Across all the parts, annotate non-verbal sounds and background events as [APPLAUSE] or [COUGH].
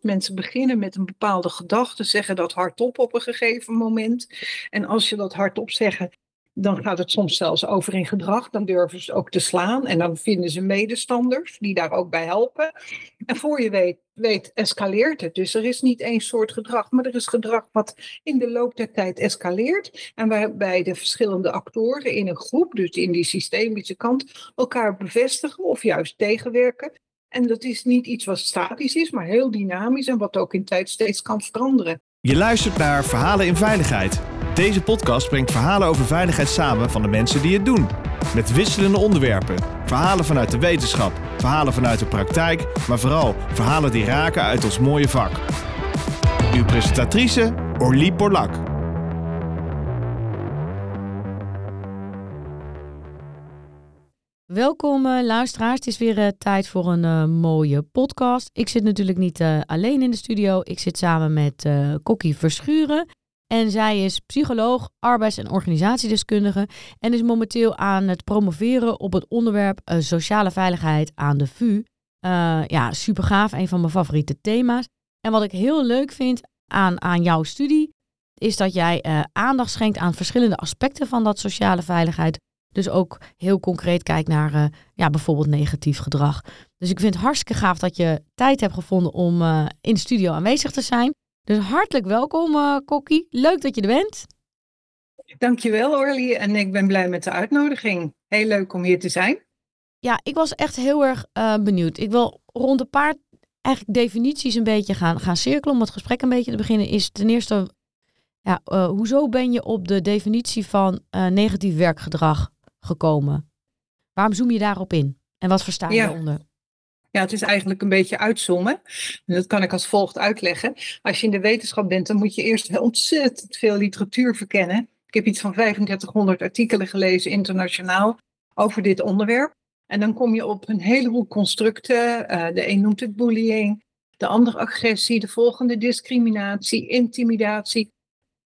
Mensen beginnen met een bepaalde gedachte, zeggen dat hardop op een gegeven moment. En als je dat hardop zegt, dan gaat het soms zelfs over in gedrag. Dan durven ze ook te slaan. En dan vinden ze medestanders die daar ook bij helpen. En voor je weet, weet escaleert het. Dus er is niet één soort gedrag, maar er is gedrag wat in de loop der tijd escaleert. En waarbij de verschillende actoren in een groep, dus in die systemische kant, elkaar bevestigen of juist tegenwerken. En dat is niet iets wat statisch is, maar heel dynamisch en wat ook in tijd steeds kan veranderen. Je luistert naar Verhalen in Veiligheid. Deze podcast brengt verhalen over veiligheid samen van de mensen die het doen. Met wisselende onderwerpen. Verhalen vanuit de wetenschap, verhalen vanuit de praktijk, maar vooral verhalen die raken uit ons mooie vak. Uw presentatrice Orlie Borlak. Welkom uh, luisteraars, het is weer uh, tijd voor een uh, mooie podcast. Ik zit natuurlijk niet alleen in de studio, ik zit samen met Kokkie Verschuren. En zij is psycholoog, arbeids- en organisatiedeskundige en is momenteel aan het promoveren op het onderwerp sociale veiligheid aan de VU. ja, super gaaf, een van mijn favoriete thema's. En wat ik heel leuk vind aan, aan jouw studie, is dat jij aandacht schenkt aan verschillende aspecten van dat sociale veiligheid dus ook heel concreet kijkt naar uh, ja, bijvoorbeeld negatief gedrag. Dus ik vind het hartstikke gaaf dat je tijd hebt gevonden om uh, in de studio aanwezig te zijn. Dus hartelijk welkom, uh, Kokkie. Leuk dat je er bent. Dankjewel, Orly. En ik ben blij met de uitnodiging. Heel leuk om hier te zijn. Ja, ik was echt heel erg benieuwd. Ik wil rond een paar eigenlijk definities een beetje gaan, gaan cirkelen om het gesprek een beetje te beginnen. Is ten eerste, ja, hoezo ben je op de definitie van negatief werkgedrag gekomen. Waarom zoom je daarop in? En wat versta je daaronder? Ja, het is eigenlijk een beetje uitzoomen. En dat kan ik als volgt uitleggen. Als je in de wetenschap bent, dan moet je eerst ontzettend veel literatuur verkennen. Ik heb iets van 3500 artikelen gelezen internationaal over dit onderwerp. En dan kom je op een heleboel constructen. Uh, de een noemt het bullying, de ander agressie, de volgende discriminatie, intimidatie.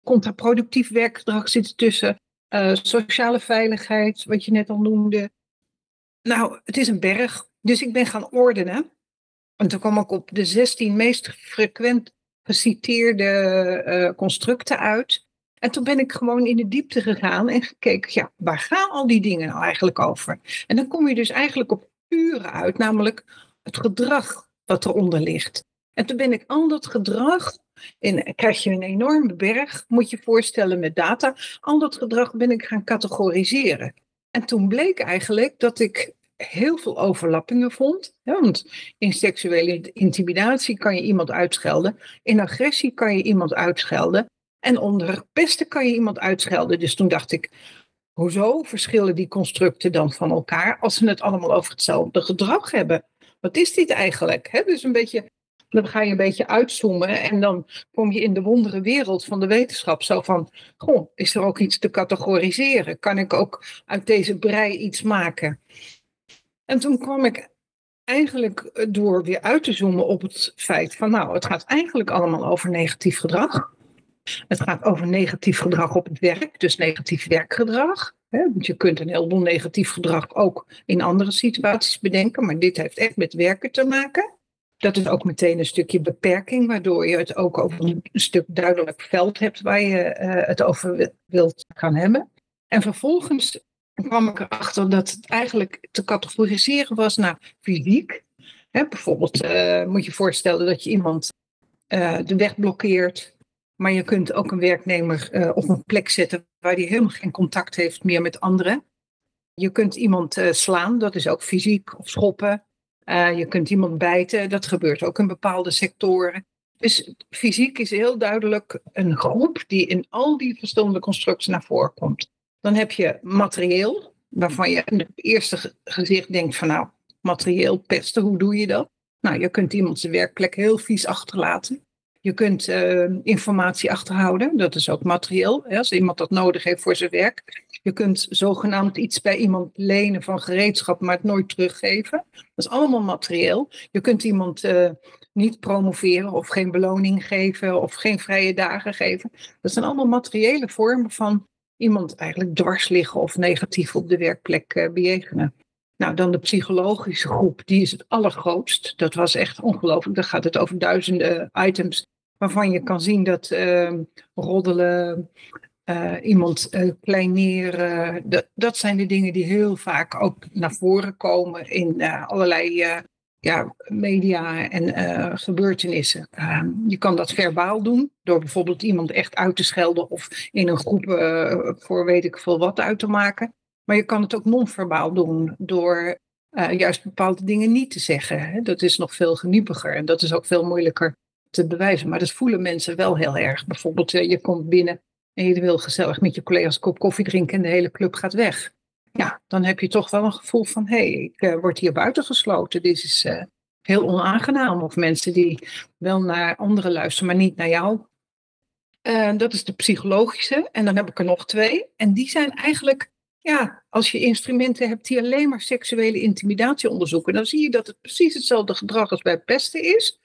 Contraproductief werkgedrag zit ertussen. Uh, sociale veiligheid, wat je net al noemde. Nou, het is een berg. Dus ik ben gaan ordenen. En toen kwam ik op de 16 meest frequent geciteerde uh, constructen uit. En toen ben ik gewoon in de diepte gegaan en gekeken, ja, waar gaan al die dingen nou eigenlijk over? En dan kom je dus eigenlijk op uren uit, namelijk het gedrag wat eronder ligt. En toen ben ik al dat gedrag en krijg je een enorme berg, moet je voorstellen, met data. Al dat gedrag ben ik gaan categoriseren. En toen bleek eigenlijk dat ik heel veel overlappingen vond. Ja, want in seksuele intimidatie kan je iemand uitschelden. In agressie kan je iemand uitschelden. En onder pesten kan je iemand uitschelden. Dus toen dacht ik, hoezo verschillen die constructen dan van elkaar als ze het allemaal over hetzelfde gedrag hebben? Wat is dit eigenlijk? He, dus een beetje dan ga je een beetje uitzoomen en dan kom je in de wondere wereld van de wetenschap. Zo van, goh, is er ook iets te categoriseren? Kan ik ook uit deze brei iets maken? En toen kwam ik eigenlijk door weer uit te zoomen op het feit van, nou, het gaat eigenlijk allemaal over negatief gedrag. Het gaat over negatief gedrag op het werk, dus negatief werkgedrag. Want je kunt een heleboel negatief gedrag ook in andere situaties bedenken, maar dit heeft echt met werken te maken. Dat is ook meteen een stukje beperking, waardoor je het ook over een stuk duidelijk veld hebt waar je uh, het over wilt gaan hebben. En vervolgens kwam ik erachter dat het eigenlijk te categoriseren was naar fysiek. Hè, bijvoorbeeld uh, moet je voorstellen dat je iemand uh, de weg blokkeert, maar je kunt ook een werknemer op een plek zetten waar die helemaal geen contact heeft meer met anderen. Je kunt iemand slaan, dat is ook fysiek, of schoppen. Uh, je kunt iemand bijten, dat gebeurt ook in bepaalde sectoren. Dus fysiek is heel duidelijk een groep die in al die verschillende constructies naar voren komt. Dan heb je materieel, waarvan je in het eerste gezicht denkt van nou, materieel pesten, hoe doe je dat? Nou, je kunt iemand zijn werkplek heel vies achterlaten. Je kunt uh, informatie achterhouden, dat is ook materieel, hè, als iemand dat nodig heeft voor zijn werk. Je kunt zogenaamd iets bij iemand lenen van gereedschap, maar het nooit teruggeven. Dat is allemaal materieel. Je kunt iemand uh, niet promoveren of geen beloning geven of geen vrije dagen geven. Dat zijn allemaal materiële vormen van iemand eigenlijk dwars liggen of negatief op de werkplek uh, bejegenen. Nou, dan de psychologische groep, die is het allergrootst. Dat was echt ongelooflijk. Dan gaat het over duizenden items waarvan je kan zien dat uh, roddelen, uh, iemand uh, kleineren, dat, zijn de dingen die heel vaak ook naar voren komen in allerlei ja, media en gebeurtenissen. Ehm, je kan dat verbaal doen, door bijvoorbeeld iemand echt uit te schelden of in een groep voor weet ik veel wat uit te maken. Maar je kan het ook non-verbaal doen door juist bepaalde dingen niet te zeggen. Dat is nog veel geniepiger en dat is ook veel moeilijker te bewijzen. Maar dat voelen mensen wel heel erg. Bijvoorbeeld, uh, je komt binnen en je wil gezellig met je collega's een kop koffie drinken en de hele club gaat weg. Ja, dan heb je toch wel een gevoel van, hé, hey, ik uh, word hier buiten gesloten. Dit is heel onaangenaam. Of mensen die wel naar anderen luisteren, maar niet naar jou. dat is de psychologische. En dan heb ik er nog twee. En die zijn eigenlijk ja, als je instrumenten hebt die alleen maar seksuele intimidatie onderzoeken, dan zie je dat het precies hetzelfde gedrag als bij pesten is.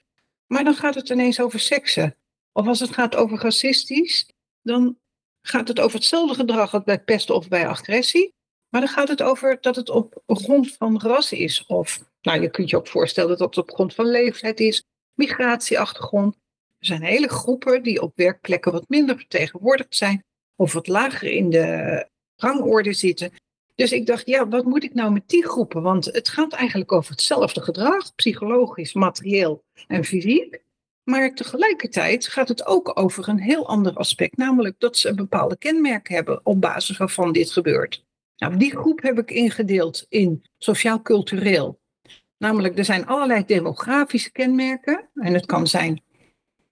Maar dan gaat het ineens over seksen. Of als het gaat over racistisch, dan gaat het over hetzelfde gedrag als bij pesten of bij agressie. Maar dan gaat het over dat het op grond van ras is. Of, nou, je kunt je ook voorstellen dat het op grond van leeftijd is, migratieachtergrond. Er zijn hele groepen die op werkplekken wat minder vertegenwoordigd zijn. Of wat lager in de rangorde zitten. Dus ik dacht, ja, wat moet ik nou met die groepen? Want het gaat eigenlijk over hetzelfde gedrag, psychologisch, materieel en fysiek. Maar tegelijkertijd gaat het ook over een heel ander aspect, namelijk dat ze bepaalde kenmerken hebben op basis waarvan dit gebeurt. Nou, die groep heb ik ingedeeld in sociaal-cultureel. Namelijk, er zijn allerlei demografische kenmerken. En het kan zijn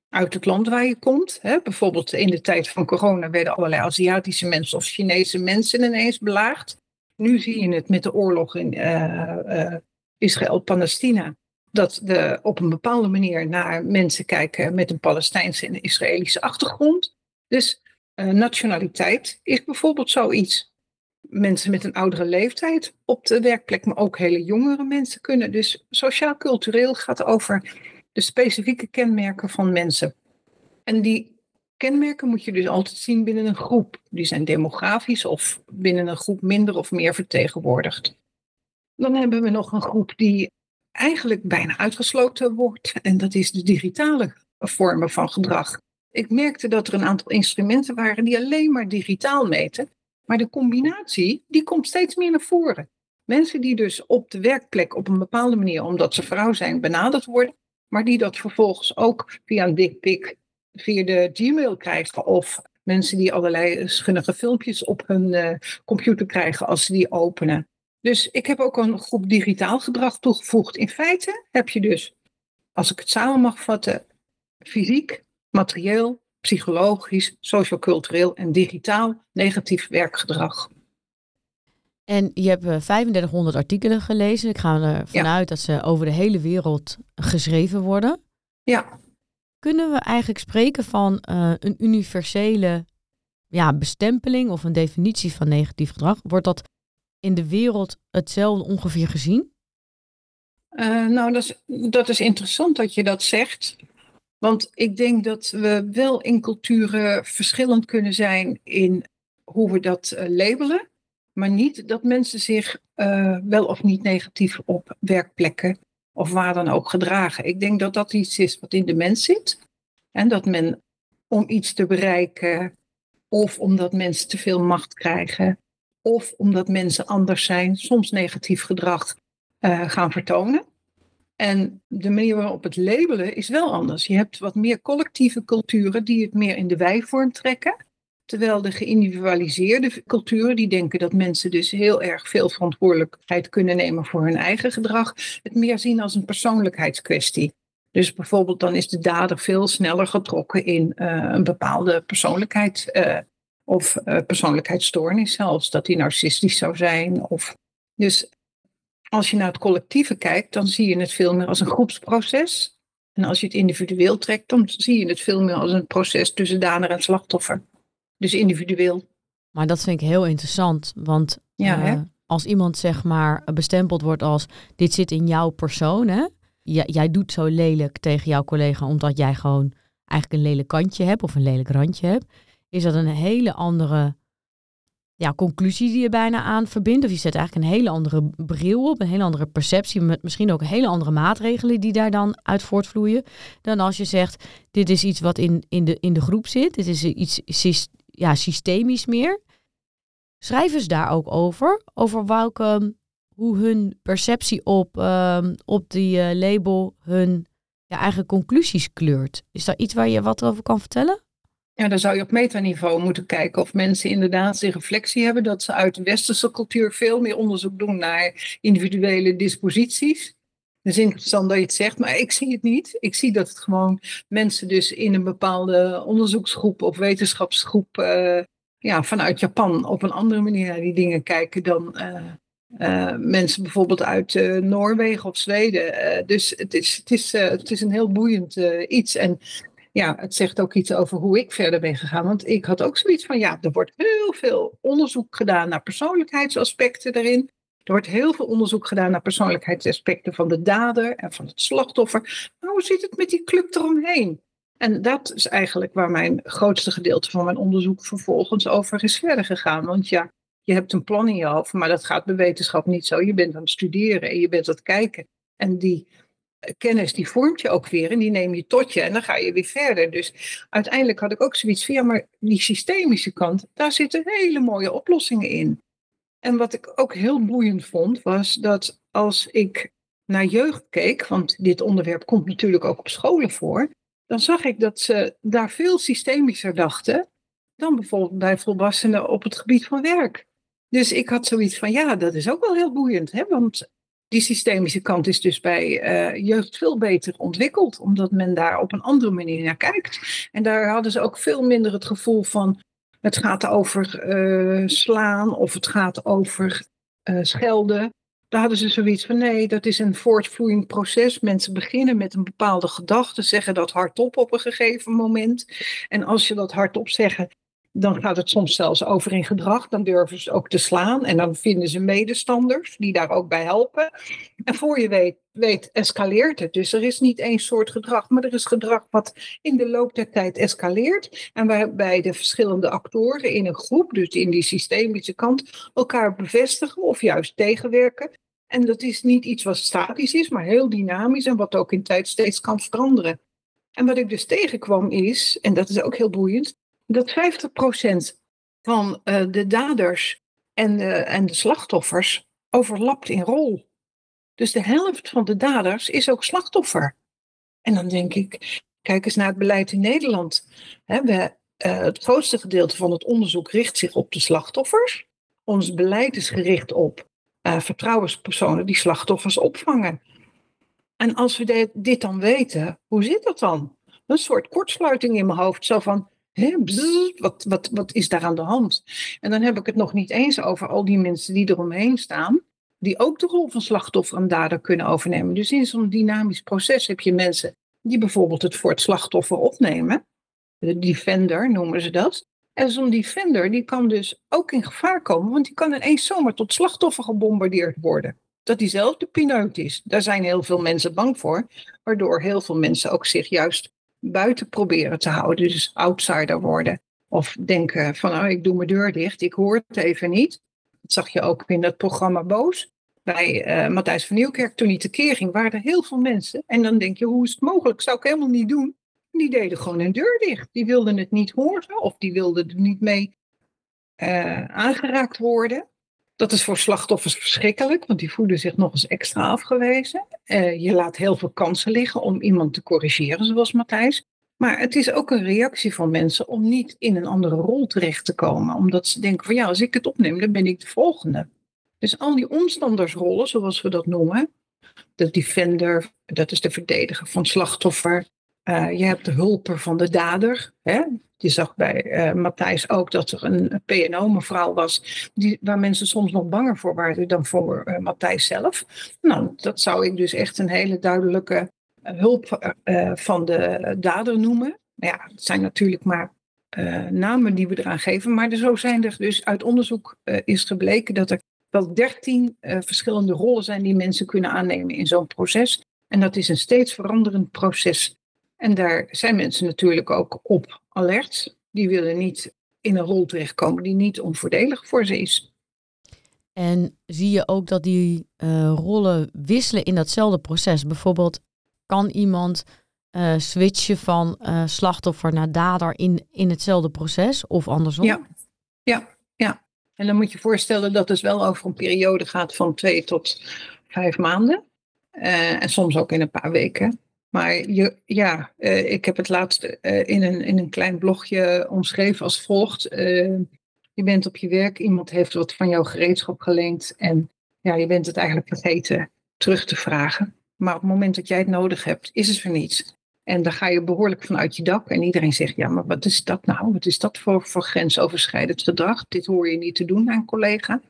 uit het land waar je komt. Hè? Bijvoorbeeld in de tijd van corona werden allerlei Aziatische mensen of Chinese mensen ineens belaagd. Nu zie je het met de oorlog in uh, uh, Israël-Palestina. Dat we op een bepaalde manier naar mensen kijken met een Palestijnse en Israëlische achtergrond. Dus uh, nationaliteit is bijvoorbeeld zoiets. Mensen met een oudere leeftijd op de werkplek, maar ook hele jongere mensen kunnen. Dus sociaal-cultureel gaat over de specifieke kenmerken van mensen. En die kenmerken moet je dus altijd zien binnen een groep. Die zijn demografisch of binnen een groep minder of meer vertegenwoordigd. Dan hebben we nog een groep die eigenlijk bijna uitgesloten wordt. En dat is de digitale vormen van gedrag. Ik merkte dat er een aantal instrumenten waren die alleen maar digitaal meten. Maar de combinatie, die komt steeds meer naar voren. Mensen die dus op de werkplek op een bepaalde manier, omdat ze vrouw zijn, benaderd worden maar die dat vervolgens ook via een dickpic via de Gmail krijgen. Of mensen die allerlei schunnige filmpjes op hun uh, computer krijgen als ze die openen. Dus ik heb ook een groep digitaal gedrag toegevoegd. In feite heb je dus, als ik het samen mag vatten, fysiek, materieel, psychologisch, sociocultureel en digitaal negatief werkgedrag. En je hebt 3500 eh, artikelen gelezen. Ik ga ervan uit dat ze over de hele wereld geschreven worden. Ja. Kunnen we eigenlijk spreken van uh, een universele ja, bestempeling of een definitie van negatief gedrag? Wordt dat in de wereld hetzelfde ongeveer gezien? Uh, nou, dat is, dat is interessant dat je dat zegt. Want ik denk dat we wel in culturen verschillend kunnen zijn in hoe we dat labelen maar niet dat mensen zich wel of niet negatief op werkplekken of waar dan ook gedragen. Ik denk dat dat iets is wat in de mens zit. En dat men om iets te bereiken, of omdat mensen te veel macht krijgen, of omdat mensen anders zijn, soms negatief gedrag uh, gaan vertonen. En de manier waarop het labelen is wel anders. Je hebt wat meer collectieve culturen die het meer in de wijvorm trekken. Terwijl de geïndividualiseerde culturen, die denken dat mensen dus heel erg veel verantwoordelijkheid kunnen nemen voor hun eigen gedrag, het meer zien als een persoonlijkheidskwestie. Dus bijvoorbeeld dan is de dader veel sneller getrokken in uh, een bepaalde persoonlijkheid uh, of uh, persoonlijkheidsstoornis zelfs, dat hij narcistisch zou zijn. Of... Dus als je naar het collectieve kijkt, dan zie je het veel meer als een groepsproces. En als je het individueel trekt, dan zie je het veel meer als een proces tussen dader en slachtoffer. Dus individueel. Maar dat vind ik heel interessant, want ja, uh, als iemand zeg maar bestempeld wordt als dit zit in jouw persoon, hè? J jij doet zo lelijk tegen jouw collega omdat jij gewoon eigenlijk een lelijk kantje hebt of een lelijk randje hebt, is dat een hele andere ja, conclusie die je bijna aan verbindt. Of je zet eigenlijk een hele andere bril op, een hele andere perceptie, met misschien ook hele andere maatregelen die daar dan uit voortvloeien. Dan als je zegt, dit is iets wat in, in, de, in de groep zit, dit is iets ja, systemisch meer. Schrijven ze daar ook over, over welke, hoe hun perceptie op, um, op die uh, label hun ja, eigen conclusies kleurt. Is daar iets waar je wat over kan vertellen? Ja, dan zou je op metaniveau moeten kijken of mensen inderdaad die reflectie hebben dat ze uit de westerse cultuur veel meer onderzoek doen naar individuele disposities. Dat is interessant dat je het zegt, maar ik zie het niet. Ik zie dat het gewoon mensen dus in een bepaalde onderzoeksgroep of wetenschapsgroep uh, ja, vanuit Japan op een andere manier naar die dingen kijken dan uh, uh, mensen bijvoorbeeld uit Noorwegen of Zweden. dus het is, het, is, het is een heel boeiend iets. En ja, het zegt ook iets over hoe ik verder ben gegaan. Want ik had ook zoiets van, ja, er wordt heel veel onderzoek gedaan naar persoonlijkheidsaspecten daarin. Er wordt heel veel onderzoek gedaan naar persoonlijkheidsaspecten van de dader en van het slachtoffer. Maar hoe zit het met die club eromheen? En dat is eigenlijk waar mijn grootste gedeelte van mijn onderzoek vervolgens over is verder gegaan. Want ja, je hebt een plan in je hoofd, maar dat gaat bij wetenschap niet zo. Je bent aan het studeren en je bent aan het kijken. En die kennis die vormt je ook weer en die neem je tot je en dan ga je weer verder. Dus uiteindelijk had ik ook zoiets van, ja, maar die systemische kant, daar zitten hele mooie oplossingen in. En wat ik ook heel boeiend vond, was dat als ik naar jeugd keek, want dit onderwerp komt natuurlijk ook op scholen voor, dan zag ik dat ze daar veel systemischer dachten dan bijvoorbeeld bij volwassenen op het gebied van werk. Dus ik had zoiets van, ja, dat is ook wel heel boeiend, hè? want die systemische kant is dus bij uh, jeugd veel beter ontwikkeld, omdat men daar op een andere manier naar kijkt. En daar hadden ze ook veel minder het gevoel van het gaat over uh, slaan of het gaat over uh, schelden. Daar hadden ze zoiets van nee, dat is een voortvloeiend proces. Mensen beginnen met een bepaalde gedachte, zeggen dat hardop op een gegeven moment. En als je dat hardop zegt, dan gaat het soms zelfs over in gedrag. Dan durven ze ook te slaan. En dan vinden ze medestanders die daar ook bij helpen. En voor je weet, weet escaleert het. Dus er is niet één soort gedrag, maar er is gedrag wat in de loop der tijd escaleert. En waarbij de verschillende actoren in een groep, dus in die systemische kant, elkaar bevestigen of juist tegenwerken. En dat is niet iets wat statisch is, maar heel dynamisch en wat ook in tijd steeds kan veranderen. En wat ik dus tegenkwam is, en dat is ook heel boeiend, dat 50% van uh, de daders en de, en de slachtoffers overlapt in rol. Dus de helft van de daders is ook slachtoffer. En dan denk ik, kijk eens naar het beleid in Nederland. We, uh, het grootste gedeelte van het onderzoek richt zich op de slachtoffers. Ons beleid is gericht op vertrouwenspersonen die slachtoffers opvangen. En als we dit dan weten, hoe zit dat dan? Een soort kortsluiting in mijn hoofd. Zo van, wat, wat, wat is daar aan de hand? En dan heb ik het nog niet eens over al die mensen die eromheen staan, die ook de rol van slachtoffer en dader kunnen overnemen. Dus in zo'n dynamisch proces heb je mensen die bijvoorbeeld het voor het slachtoffer opnemen. De defender noemen ze dat. En zo'n defender die kan dus ook in gevaar komen, want die kan ineens zomaar tot slachtoffer gebombardeerd worden. Dat die zelf de pineut is. Daar zijn heel veel mensen bang voor, waardoor heel veel mensen ook zich juist buiten proberen te houden. Dus outsider worden. Of denken van nou, ik doe mijn deur dicht, ik hoor het even niet. Dat zag je ook in dat programma Boos. Bij uh, Matthijs van Nieuwkerk, toen hij tekeer ging, waren er heel veel mensen. En dan denk je, hoe is het mogelijk? Zou ik helemaal niet doen. Die deden gewoon een deur dicht. Die wilden het niet horen of die wilden er niet mee uh, aangeraakt worden. Dat is voor slachtoffers verschrikkelijk, want die voelen zich nog eens extra afgewezen. Uh, je laat heel veel kansen liggen om iemand te corrigeren, zoals Matthijs. Maar het is ook een reactie van mensen om niet in een andere rol terecht te komen. Omdat ze denken van ja, als ik het opneem, dan ben ik de volgende. Dus al die omstandersrollen, zoals we dat noemen. De defender, dat is de verdediger van slachtoffer. Uh, je hebt de hulper van de dader. Hè? Je zag bij uh, Matthijs ook dat er een PNO-mevrouw was, die, waar mensen soms nog banger voor waren dan voor uh, Matthijs zelf. Nou, dat zou ik dus echt een hele duidelijke hulp van de dader noemen. Ja, het zijn natuurlijk maar namen die we eraan geven, maar zo zijn er dus uit onderzoek is gebleken dat er wel dertien verschillende rollen zijn die mensen kunnen aannemen in zo'n proces. En dat is een steeds veranderend proces. En daar zijn mensen natuurlijk ook op alert. Die willen niet in een rol terechtkomen die niet onvoordelig voor ze is. En zie je ook dat die uh, rollen wisselen in datzelfde proces? Bijvoorbeeld, kan iemand uh, switchen van uh, slachtoffer naar dader in, in hetzelfde proces of andersom? Ja, ja, ja. En dan moet je voorstellen dat het wel over een periode gaat van twee tot vijf maanden. en soms ook in een paar weken. Maar je, ja, uh, ik heb het laatst uh, in, een, in een klein blogje omschreven als volgt. Uh, je bent op je werk, iemand heeft wat van jouw gereedschap geleend en ja, je bent het eigenlijk vergeten terug te vragen. Maar op het moment dat jij het nodig hebt, is het er niet. En dan ga je behoorlijk vanuit je dak en iedereen zegt, ja, maar wat is dat nou? Wat is dat voor, voor grensoverschrijdend gedrag? Dit hoor je niet te doen aan een collega.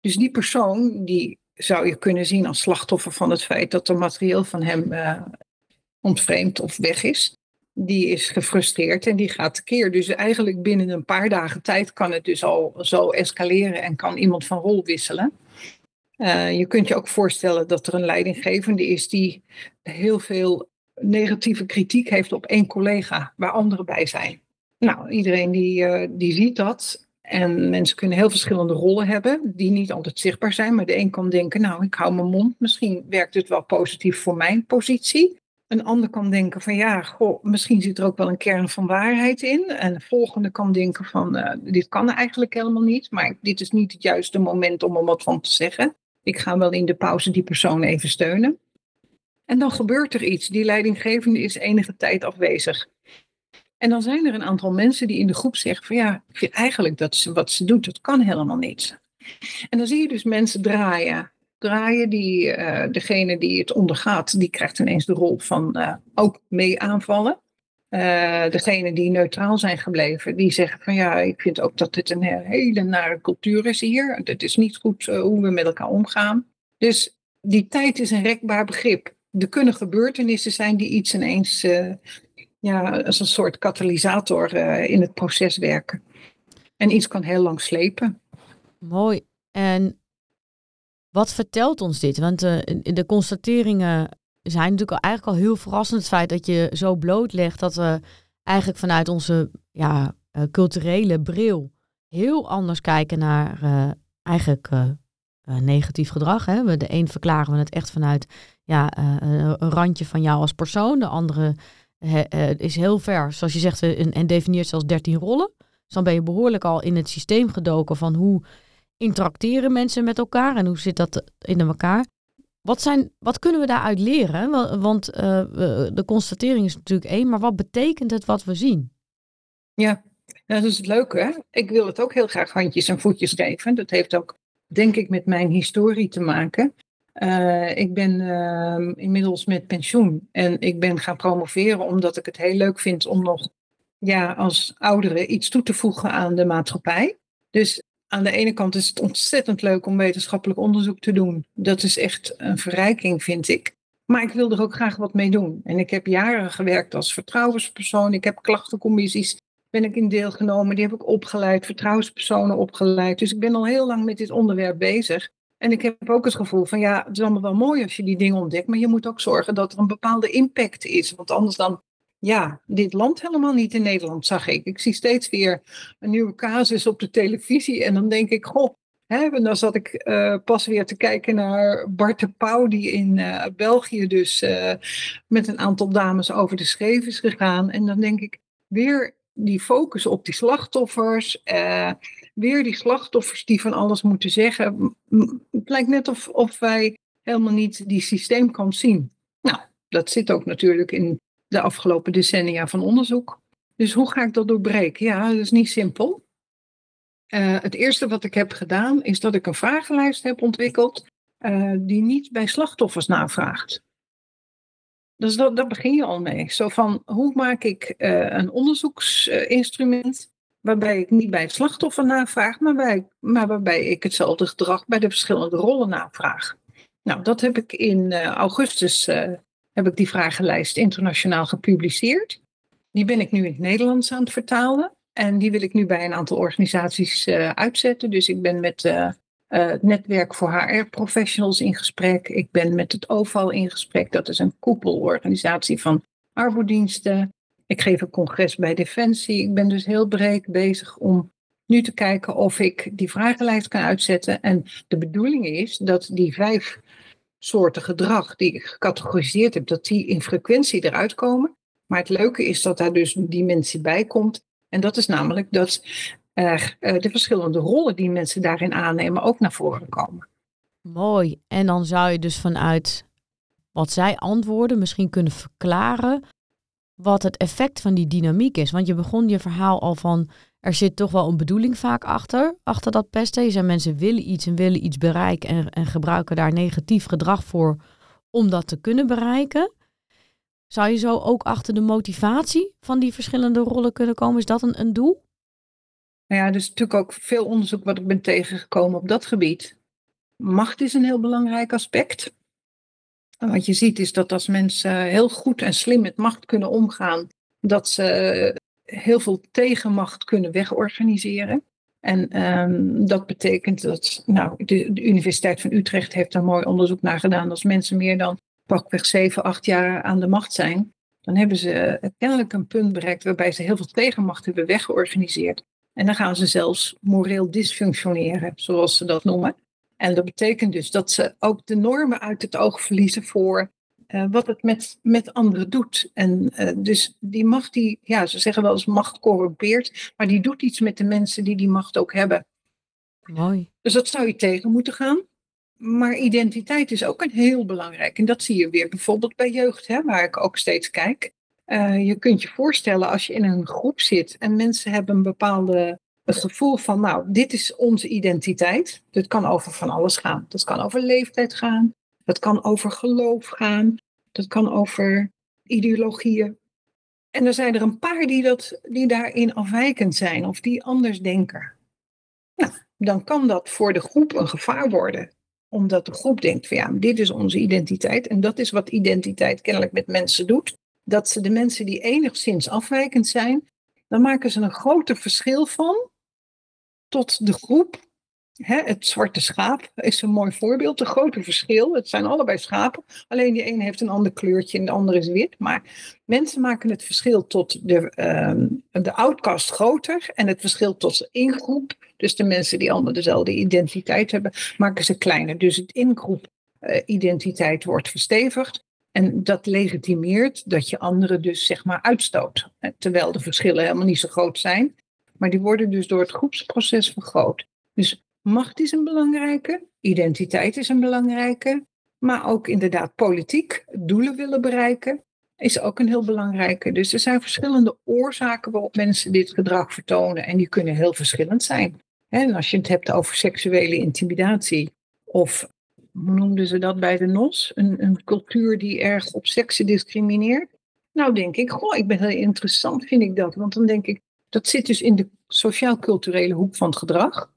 Dus die persoon, die zou je kunnen zien als slachtoffer van het feit dat er materieel van hem ontvreemd of weg is. Die is gefrustreerd en die gaat tekeer. Dus eigenlijk binnen een paar dagen tijd kan het dus al zo escaleren en kan iemand van rol wisselen. Uh, je kunt je ook voorstellen dat er een leidinggevende is die heel veel negatieve kritiek heeft op één collega waar anderen bij zijn. Nou, iedereen die, uh, die ziet dat. En mensen kunnen heel verschillende rollen hebben, die niet altijd zichtbaar zijn. Maar de een kan denken, nou, ik hou mijn mond. Misschien werkt het wel positief voor mijn positie. Een ander kan denken van ja, goh, misschien zit er ook wel een kern van waarheid in. En de volgende kan denken van uh, dit kan eigenlijk helemaal niet, maar dit is niet het juiste moment om er wat van te zeggen. Ik ga wel in de pauze die persoon even steunen. En dan gebeurt er iets. Die leidinggevende is enige tijd afwezig. En dan zijn er een aantal mensen die in de groep zeggen van ja, ik vind eigenlijk dat wat ze doet, dat kan helemaal niet. En dan zie je dus mensen draaien draaien. Die, uh, degene die het ondergaat, die krijgt ineens de rol van uh, ook mee aanvallen. Uh, degene die neutraal zijn gebleven, die zeggen van ja, ik vind ook dat dit een hele nare cultuur is hier. Het is niet goed hoe we met elkaar omgaan. Dus die tijd is een rekbaar begrip. Er kunnen gebeurtenissen zijn die iets ineens ja, als een soort katalysator in het proces werken. En iets kan heel lang slepen. Mooi. En wat vertelt ons dit? Want uh, de constateringen zijn natuurlijk eigenlijk al heel verrassend. Het feit dat je zo blootlegt dat we eigenlijk vanuit onze ja, uh, culturele bril heel anders kijken naar uh, eigenlijk negatief gedrag. Hè? De een verklaren we het echt vanuit ja, een randje van jou als persoon. De andere is heel ver, zoals je zegt, en, en definieert zelfs 13 rollen. Dus dan ben je behoorlijk al in het systeem gedoken van hoe interacteren mensen met elkaar en hoe zit dat in elkaar? Wat, zijn, wat kunnen we daaruit leren? Want uh, de constatering is natuurlijk één, maar wat betekent het wat we zien? Ja, dat is het leuke. Hè? Ik wil het ook heel graag handjes en voetjes geven. Dat heeft ook, denk ik, met mijn historie te maken. Uh, ik ben uh, inmiddels met pensioen en ik ben gaan promoveren omdat ik het heel leuk vind om nog ja, als ouderen iets toe te voegen aan de maatschappij. Dus aan de ene kant is het ontzettend leuk om wetenschappelijk onderzoek te doen. Dat is echt een verrijking, vind ik. Maar ik wil er ook graag wat mee doen. En ik heb jaren gewerkt als vertrouwenspersoon. Ik heb klachtencommissies, ben ik in deelgenomen. Die heb ik opgeleid, vertrouwenspersonen opgeleid. Dus ik ben al heel lang met dit onderwerp bezig. En ik heb ook het gevoel van ja, het is allemaal wel mooi als je die dingen ontdekt. Maar je moet ook zorgen dat er een bepaalde impact is. Want anders dan ja, dit land helemaal niet in Nederland, zag ik. Ik zie steeds weer een nieuwe casus op de televisie en dan denk ik, goh, hè, en dan zat ik uh, pas weer te kijken naar Bart de Pauw, die in uh, België dus uh, met een aantal dames over de schreef is gegaan. En dan denk ik, weer die focus op die slachtoffers, weer die slachtoffers die van alles moeten zeggen. Het lijkt net of, of wij helemaal niet die systeemkant zien. Nou, dat zit ook natuurlijk in de afgelopen decennia van onderzoek. Dus hoe ga ik dat doorbreken? Ja, dat is niet simpel. Uh, het eerste wat ik heb gedaan is dat ik een vragenlijst heb ontwikkeld uh, die niet bij slachtoffers navraagt. Dus dat, daar begin je al mee. Zo van, hoe maak ik uh, een onderzoeksinstrument waarbij ik niet bij het slachtoffer navraag, maar, bij, maar waarbij ik hetzelfde gedrag bij de verschillende rollen navraag. Nou, dat heb ik in augustus heb ik die vragenlijst internationaal gepubliceerd. Die ben ik nu in het Nederlands aan het vertalen. En die wil ik nu bij een aantal organisaties uh, uitzetten. Dus ik ben met uh, uh, het netwerk voor HR-professionals in gesprek. Ik ben met het OVAL in gesprek. Dat is een koepelorganisatie van arbodiensten. Ik geef een congres bij Defensie. Ik ben dus heel breed bezig om nu te kijken of ik die vragenlijst kan uitzetten. En de bedoeling is dat die vijf soorten gedrag die ik gecategoriseerd heb, dat die in frequentie eruit komen. Maar het leuke is dat daar dus dimensie bij komt. En dat is namelijk dat er uh, de verschillende rollen die mensen daarin aannemen ook naar voren komen. Mooi. En dan zou je dus vanuit wat zij antwoorden misschien kunnen verklaren wat het effect van die dynamiek is. Want je begon je verhaal al van er zit toch wel een bedoeling vaak achter, achter dat pesten. Zijn mensen willen iets en willen iets bereiken en, en gebruiken daar negatief gedrag voor om dat te kunnen bereiken. Zou je zo ook achter de motivatie van die verschillende rollen kunnen komen? Is dat een, een doel? Nou ja, er is natuurlijk ook veel onderzoek wat ik ben tegengekomen op dat gebied. Macht is een heel belangrijk aspect. En wat je ziet is dat als mensen heel goed en slim met macht kunnen omgaan, dat ze heel veel tegenmacht kunnen wegorganiseren. En um, dat betekent dat, nou, de, de, Universiteit van Utrecht heeft daar mooi onderzoek naar gedaan. Als mensen meer dan pakweg 7, 8 jaar aan de macht zijn, dan hebben ze kennelijk een punt bereikt waarbij ze heel veel tegenmacht hebben weggeorganiseerd. En dan gaan ze zelfs moreel dysfunctioneren, zoals ze dat noemen. En dat betekent dus dat ze ook de normen uit het oog verliezen voor uh, wat het met, met anderen doet. En uh, dus die macht, die, ja, ze zeggen wel eens macht corrumpeert, maar die doet iets met de mensen die die macht ook hebben. Mooi. Dus dat zou je tegen moeten gaan. Maar identiteit is ook een heel belangrijk. En dat zie je weer bijvoorbeeld bij jeugd, hè, waar ik ook steeds kijk. Uh, je kunt je voorstellen als je in een groep zit en mensen hebben een bepaalde het gevoel van, nou, dit is onze identiteit. Dit kan over van alles gaan. Dat kan over leeftijd gaan. Dat kan over geloof gaan. Dat kan over ideologieën. En er zijn er een paar die, dat, die daarin afwijkend zijn of die anders denken. Nou, dan kan dat voor de groep een gevaar worden. Omdat de groep denkt van ja, dit is onze identiteit. En dat is wat identiteit kennelijk met mensen doet. Dat ze de mensen die enigszins afwijkend zijn, dan maken ze een groter verschil van tot de groep. Hè, het zwarte schaap is een mooi voorbeeld. Een grote verschil. Het zijn allebei schapen. Alleen die ene heeft een ander kleurtje en de andere is wit. Maar mensen maken het verschil tot de, uh, de outcast groter. En het verschil tot de ingroep. Dus de mensen die allemaal dezelfde identiteit hebben, maken ze kleiner. Dus het ingroep uh, identiteit wordt verstevigd. En dat legitimeert dat je anderen dus zeg maar uitstoot. Terwijl de verschillen helemaal niet zo groot zijn. Maar die worden dus door het groepsproces vergroot. Dus macht is een belangrijke, identiteit is een belangrijke, maar ook inderdaad politiek, doelen willen bereiken, is ook een heel belangrijke. Dus er zijn verschillende oorzaken waarop mensen dit gedrag vertonen en die kunnen heel verschillend zijn. En als je het hebt over seksuele intimidatie of hoe noemden ze dat bij de NOS? Een, een cultuur die erg op seks discrimineert. Nou denk ik, goh, ik ben heel interessant, vind ik dat. Want dan denk ik, dat zit dus in de sociaal-culturele hoek van het gedrag.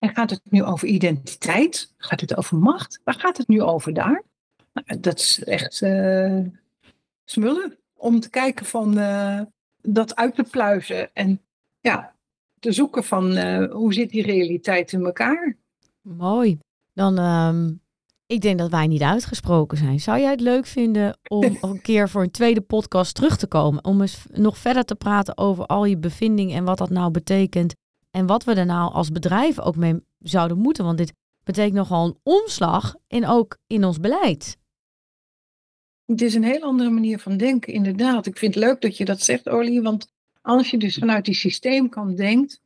En gaat het nu over identiteit? Gaat het over macht? Waar gaat het nu over daar? Nou, dat is echt uh, smullen. Om te kijken van uh, dat uit te pluizen. En ja, te zoeken van uh, hoe zit die realiteit in elkaar? Mooi. Dan um, ik denk dat wij niet uitgesproken zijn. Zou jij het leuk vinden om [LAUGHS] een keer voor een tweede podcast terug te komen? Om eens nog verder te praten over al je bevindingen en wat dat nou betekent. En wat we er nou als bedrijf ook mee zouden moeten. Want dit betekent nogal een omslag en ook in ons beleid. Het is een heel andere manier van denken, inderdaad. Ik vind het leuk dat je dat zegt, Olie. Want als je dus vanuit die systeemkant denkt,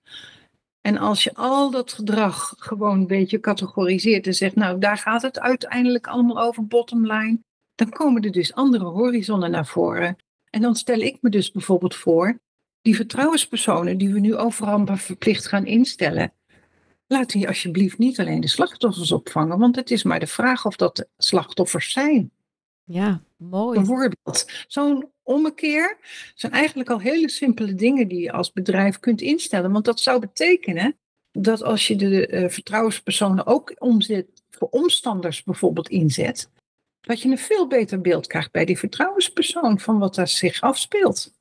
en als je al dat gedrag gewoon een beetje categoriseert en zegt, nou daar gaat het uiteindelijk allemaal over, bottom line, dan komen er dus andere horizonnen naar voren. En dan stel ik me dus bijvoorbeeld voor, die vertrouwenspersonen die we nu overal verplicht gaan instellen, laten die alsjeblieft niet alleen de slachtoffers opvangen, want het is maar de vraag of dat slachtoffers zijn. Ja, mooi. Bijvoorbeeld, zo'n ommekeer zijn eigenlijk al hele simpele dingen die je als bedrijf kunt instellen. Want dat zou betekenen dat als je de uh, vertrouwenspersonen ook omzet, voor omstanders bijvoorbeeld inzet, dat je een veel beter beeld krijgt bij die vertrouwenspersoon van wat daar zich afspeelt.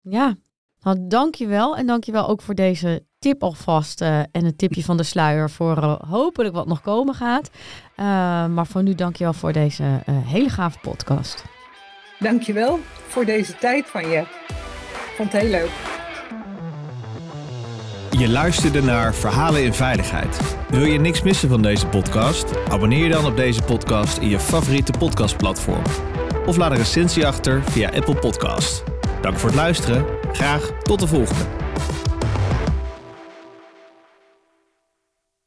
Ja, nou, dank je wel. En dank je wel ook voor deze tip alvast uh, en een tipje van de sluier voor uh, hopelijk wat nog komen gaat. Uh, maar voor nu dank je wel voor deze hele gave podcast. Dank je wel voor deze tijd van je. Vond het heel leuk. Je luisterde naar Verhalen in Veiligheid. Wil je niks missen van deze podcast? Abonneer je dan op deze podcast in je favoriete podcastplatform. Of laat een recensie achter via Apple Podcast. Dank voor het luisteren. Graag tot de volgende.